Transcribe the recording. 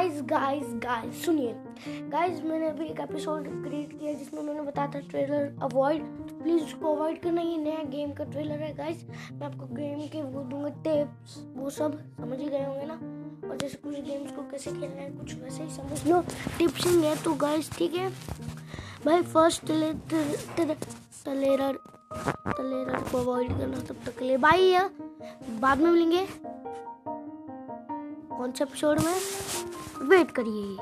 Guys guys guys सुनिए। Guys मैंने अभी एक एपिसोड क्रिएट किया जिसमें मैंने बताया था ट्रेलर अवॉइड तो प्लीज़ उसको अवॉइड करना, ये नया गेम का ट्रेलर है गाइस मैं आपको गेम के वो दूँगा टिप्स वो सब समझ ही गए होंगे ना? और जैसे कुछ गेम्स को कैसे खेलना है, कुछ वैसे ही समझ लो। टिप्स ही है तो गाइस ठीक है? भाई फ़र्स्ट तलेरर तलेरर को अवॉइड करना तब तक ले बाई बाद में मिलेंगे। कौन से एपिसोड में? वेट करिए।